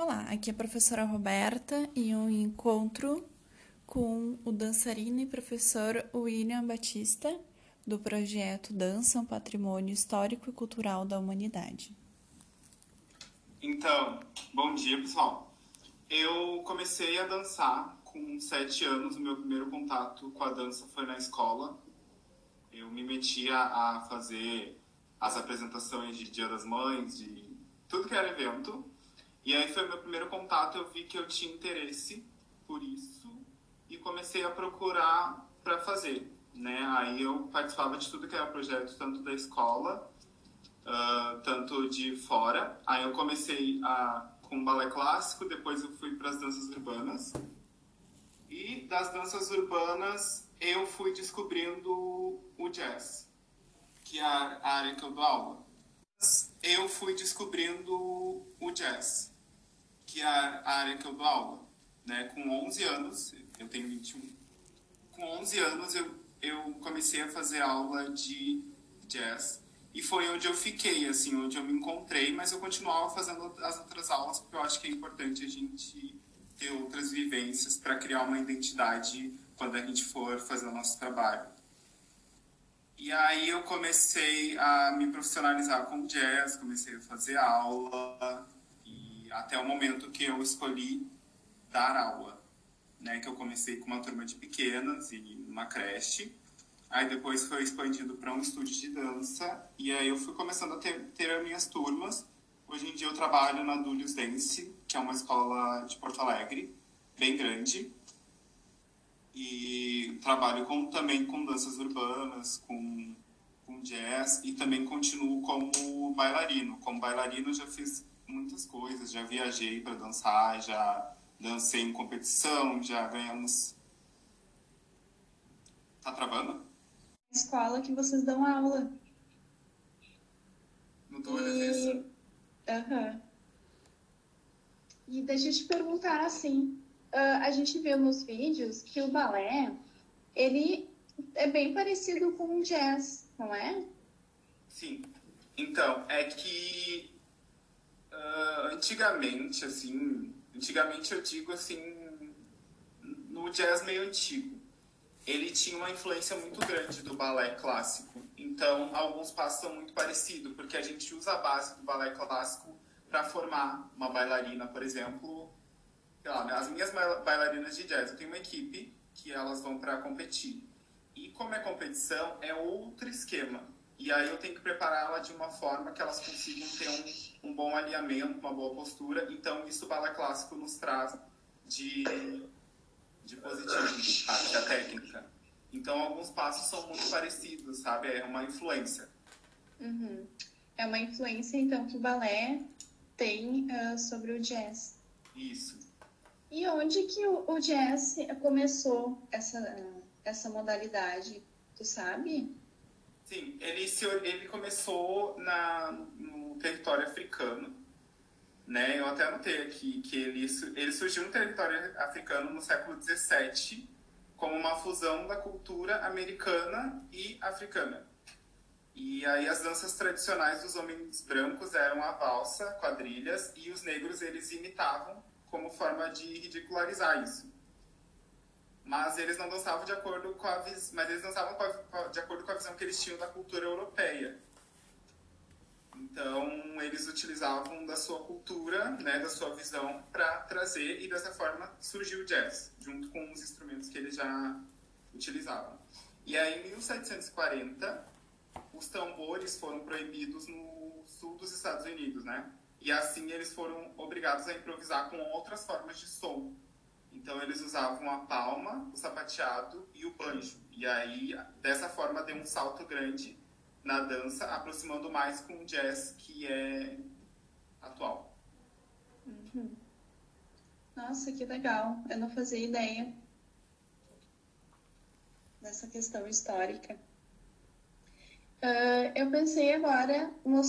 Olá, aqui é a professora Roberta e um encontro com o dançarino e professor William Batista, do projeto Dança um Patrimônio Histórico e Cultural da Humanidade. Então, bom dia pessoal. Eu comecei a dançar com sete anos, o meu primeiro contato com a dança foi na escola. Eu me metia a fazer as apresentações de Dia das Mães, de tudo que era evento. E aí foi meu primeiro contato, eu vi que eu tinha interesse por isso e comecei a procurar para fazer, né? Aí eu participava de tudo que era projeto, tanto da escola, uh, tanto de fora. Aí eu comecei a, com balé clássico, depois eu fui para as danças urbanas. E das danças urbanas eu fui descobrindo o jazz, que é a área que eu dou aula. Eu fui descobrindo o jazz que é a área que eu dou aula. Né? Com 11 anos, eu tenho 21, com 11 anos eu, eu comecei a fazer aula de jazz e foi onde eu fiquei, assim, onde eu me encontrei, mas eu continuava fazendo as outras aulas porque eu acho que é importante a gente ter outras vivências para criar uma identidade quando a gente for fazer o nosso trabalho. E aí eu comecei a me profissionalizar com jazz, comecei a fazer aula, até o momento que eu escolhi dar aula, né? Que eu comecei com uma turma de pequenas e numa creche. Aí depois foi expandido para um estúdio de dança e aí eu fui começando a ter, ter as minhas turmas. Hoje em dia eu trabalho na Dullius Dance, que é uma escola de Porto Alegre, bem grande. E trabalho com, também com danças urbanas, com, com jazz e também continuo como bailarino. Como bailarino já fiz muitas coisas. Já viajei para dançar, já dancei em competição, já ganhamos. Tá travando? Escola que vocês dão aula. No e... Uhum. E deixa eu te perguntar assim, uh, a gente viu nos vídeos que o balé, ele é bem parecido com o jazz, não é? Sim. Então, é que Uh, antigamente, assim, antigamente eu digo assim, no jazz meio antigo, ele tinha uma influência muito grande do balé clássico. Então, alguns passos são muito parecidos, porque a gente usa a base do balé clássico para formar uma bailarina, por exemplo. Lá, as minhas bailarinas de jazz, eu tenho uma equipe que elas vão para competir. E como é competição, é outro esquema. E aí eu tenho que prepará-la de uma forma que elas consigam ter um, um bom alinhamento, uma boa postura. Então, isso o balé clássico nos traz de, de positivo, parte da técnica. Então, alguns passos são muito parecidos, sabe? É uma influência. Uhum. É uma influência, então, que o balé tem uh, sobre o jazz. Isso. E onde que o, o jazz começou essa, essa modalidade? Tu sabe? Sim, ele, se, ele começou na, no território africano, né? Eu até anotei aqui que ele, ele surgiu no território africano no século XVII como uma fusão da cultura americana e africana. E aí as danças tradicionais dos homens brancos eram a valsa, quadrilhas, e os negros eles imitavam como forma de ridicularizar isso mas eles não dançavam de acordo com a vis... mas eles dançavam de acordo com a visão que eles tinham da cultura europeia. Então, eles utilizavam da sua cultura, né, da sua visão para trazer e dessa forma surgiu o jazz, junto com os instrumentos que eles já utilizavam. E aí, em 1740, os tambores foram proibidos no sul dos Estados Unidos, né? E assim eles foram obrigados a improvisar com outras formas de som, então eles usavam a palma, o sapateado e o banjo. E aí, dessa forma, deu um salto grande na dança, aproximando mais com o jazz que é atual. Uhum. Nossa, que legal. Eu não fazia ideia dessa questão histórica. Uh, eu pensei agora no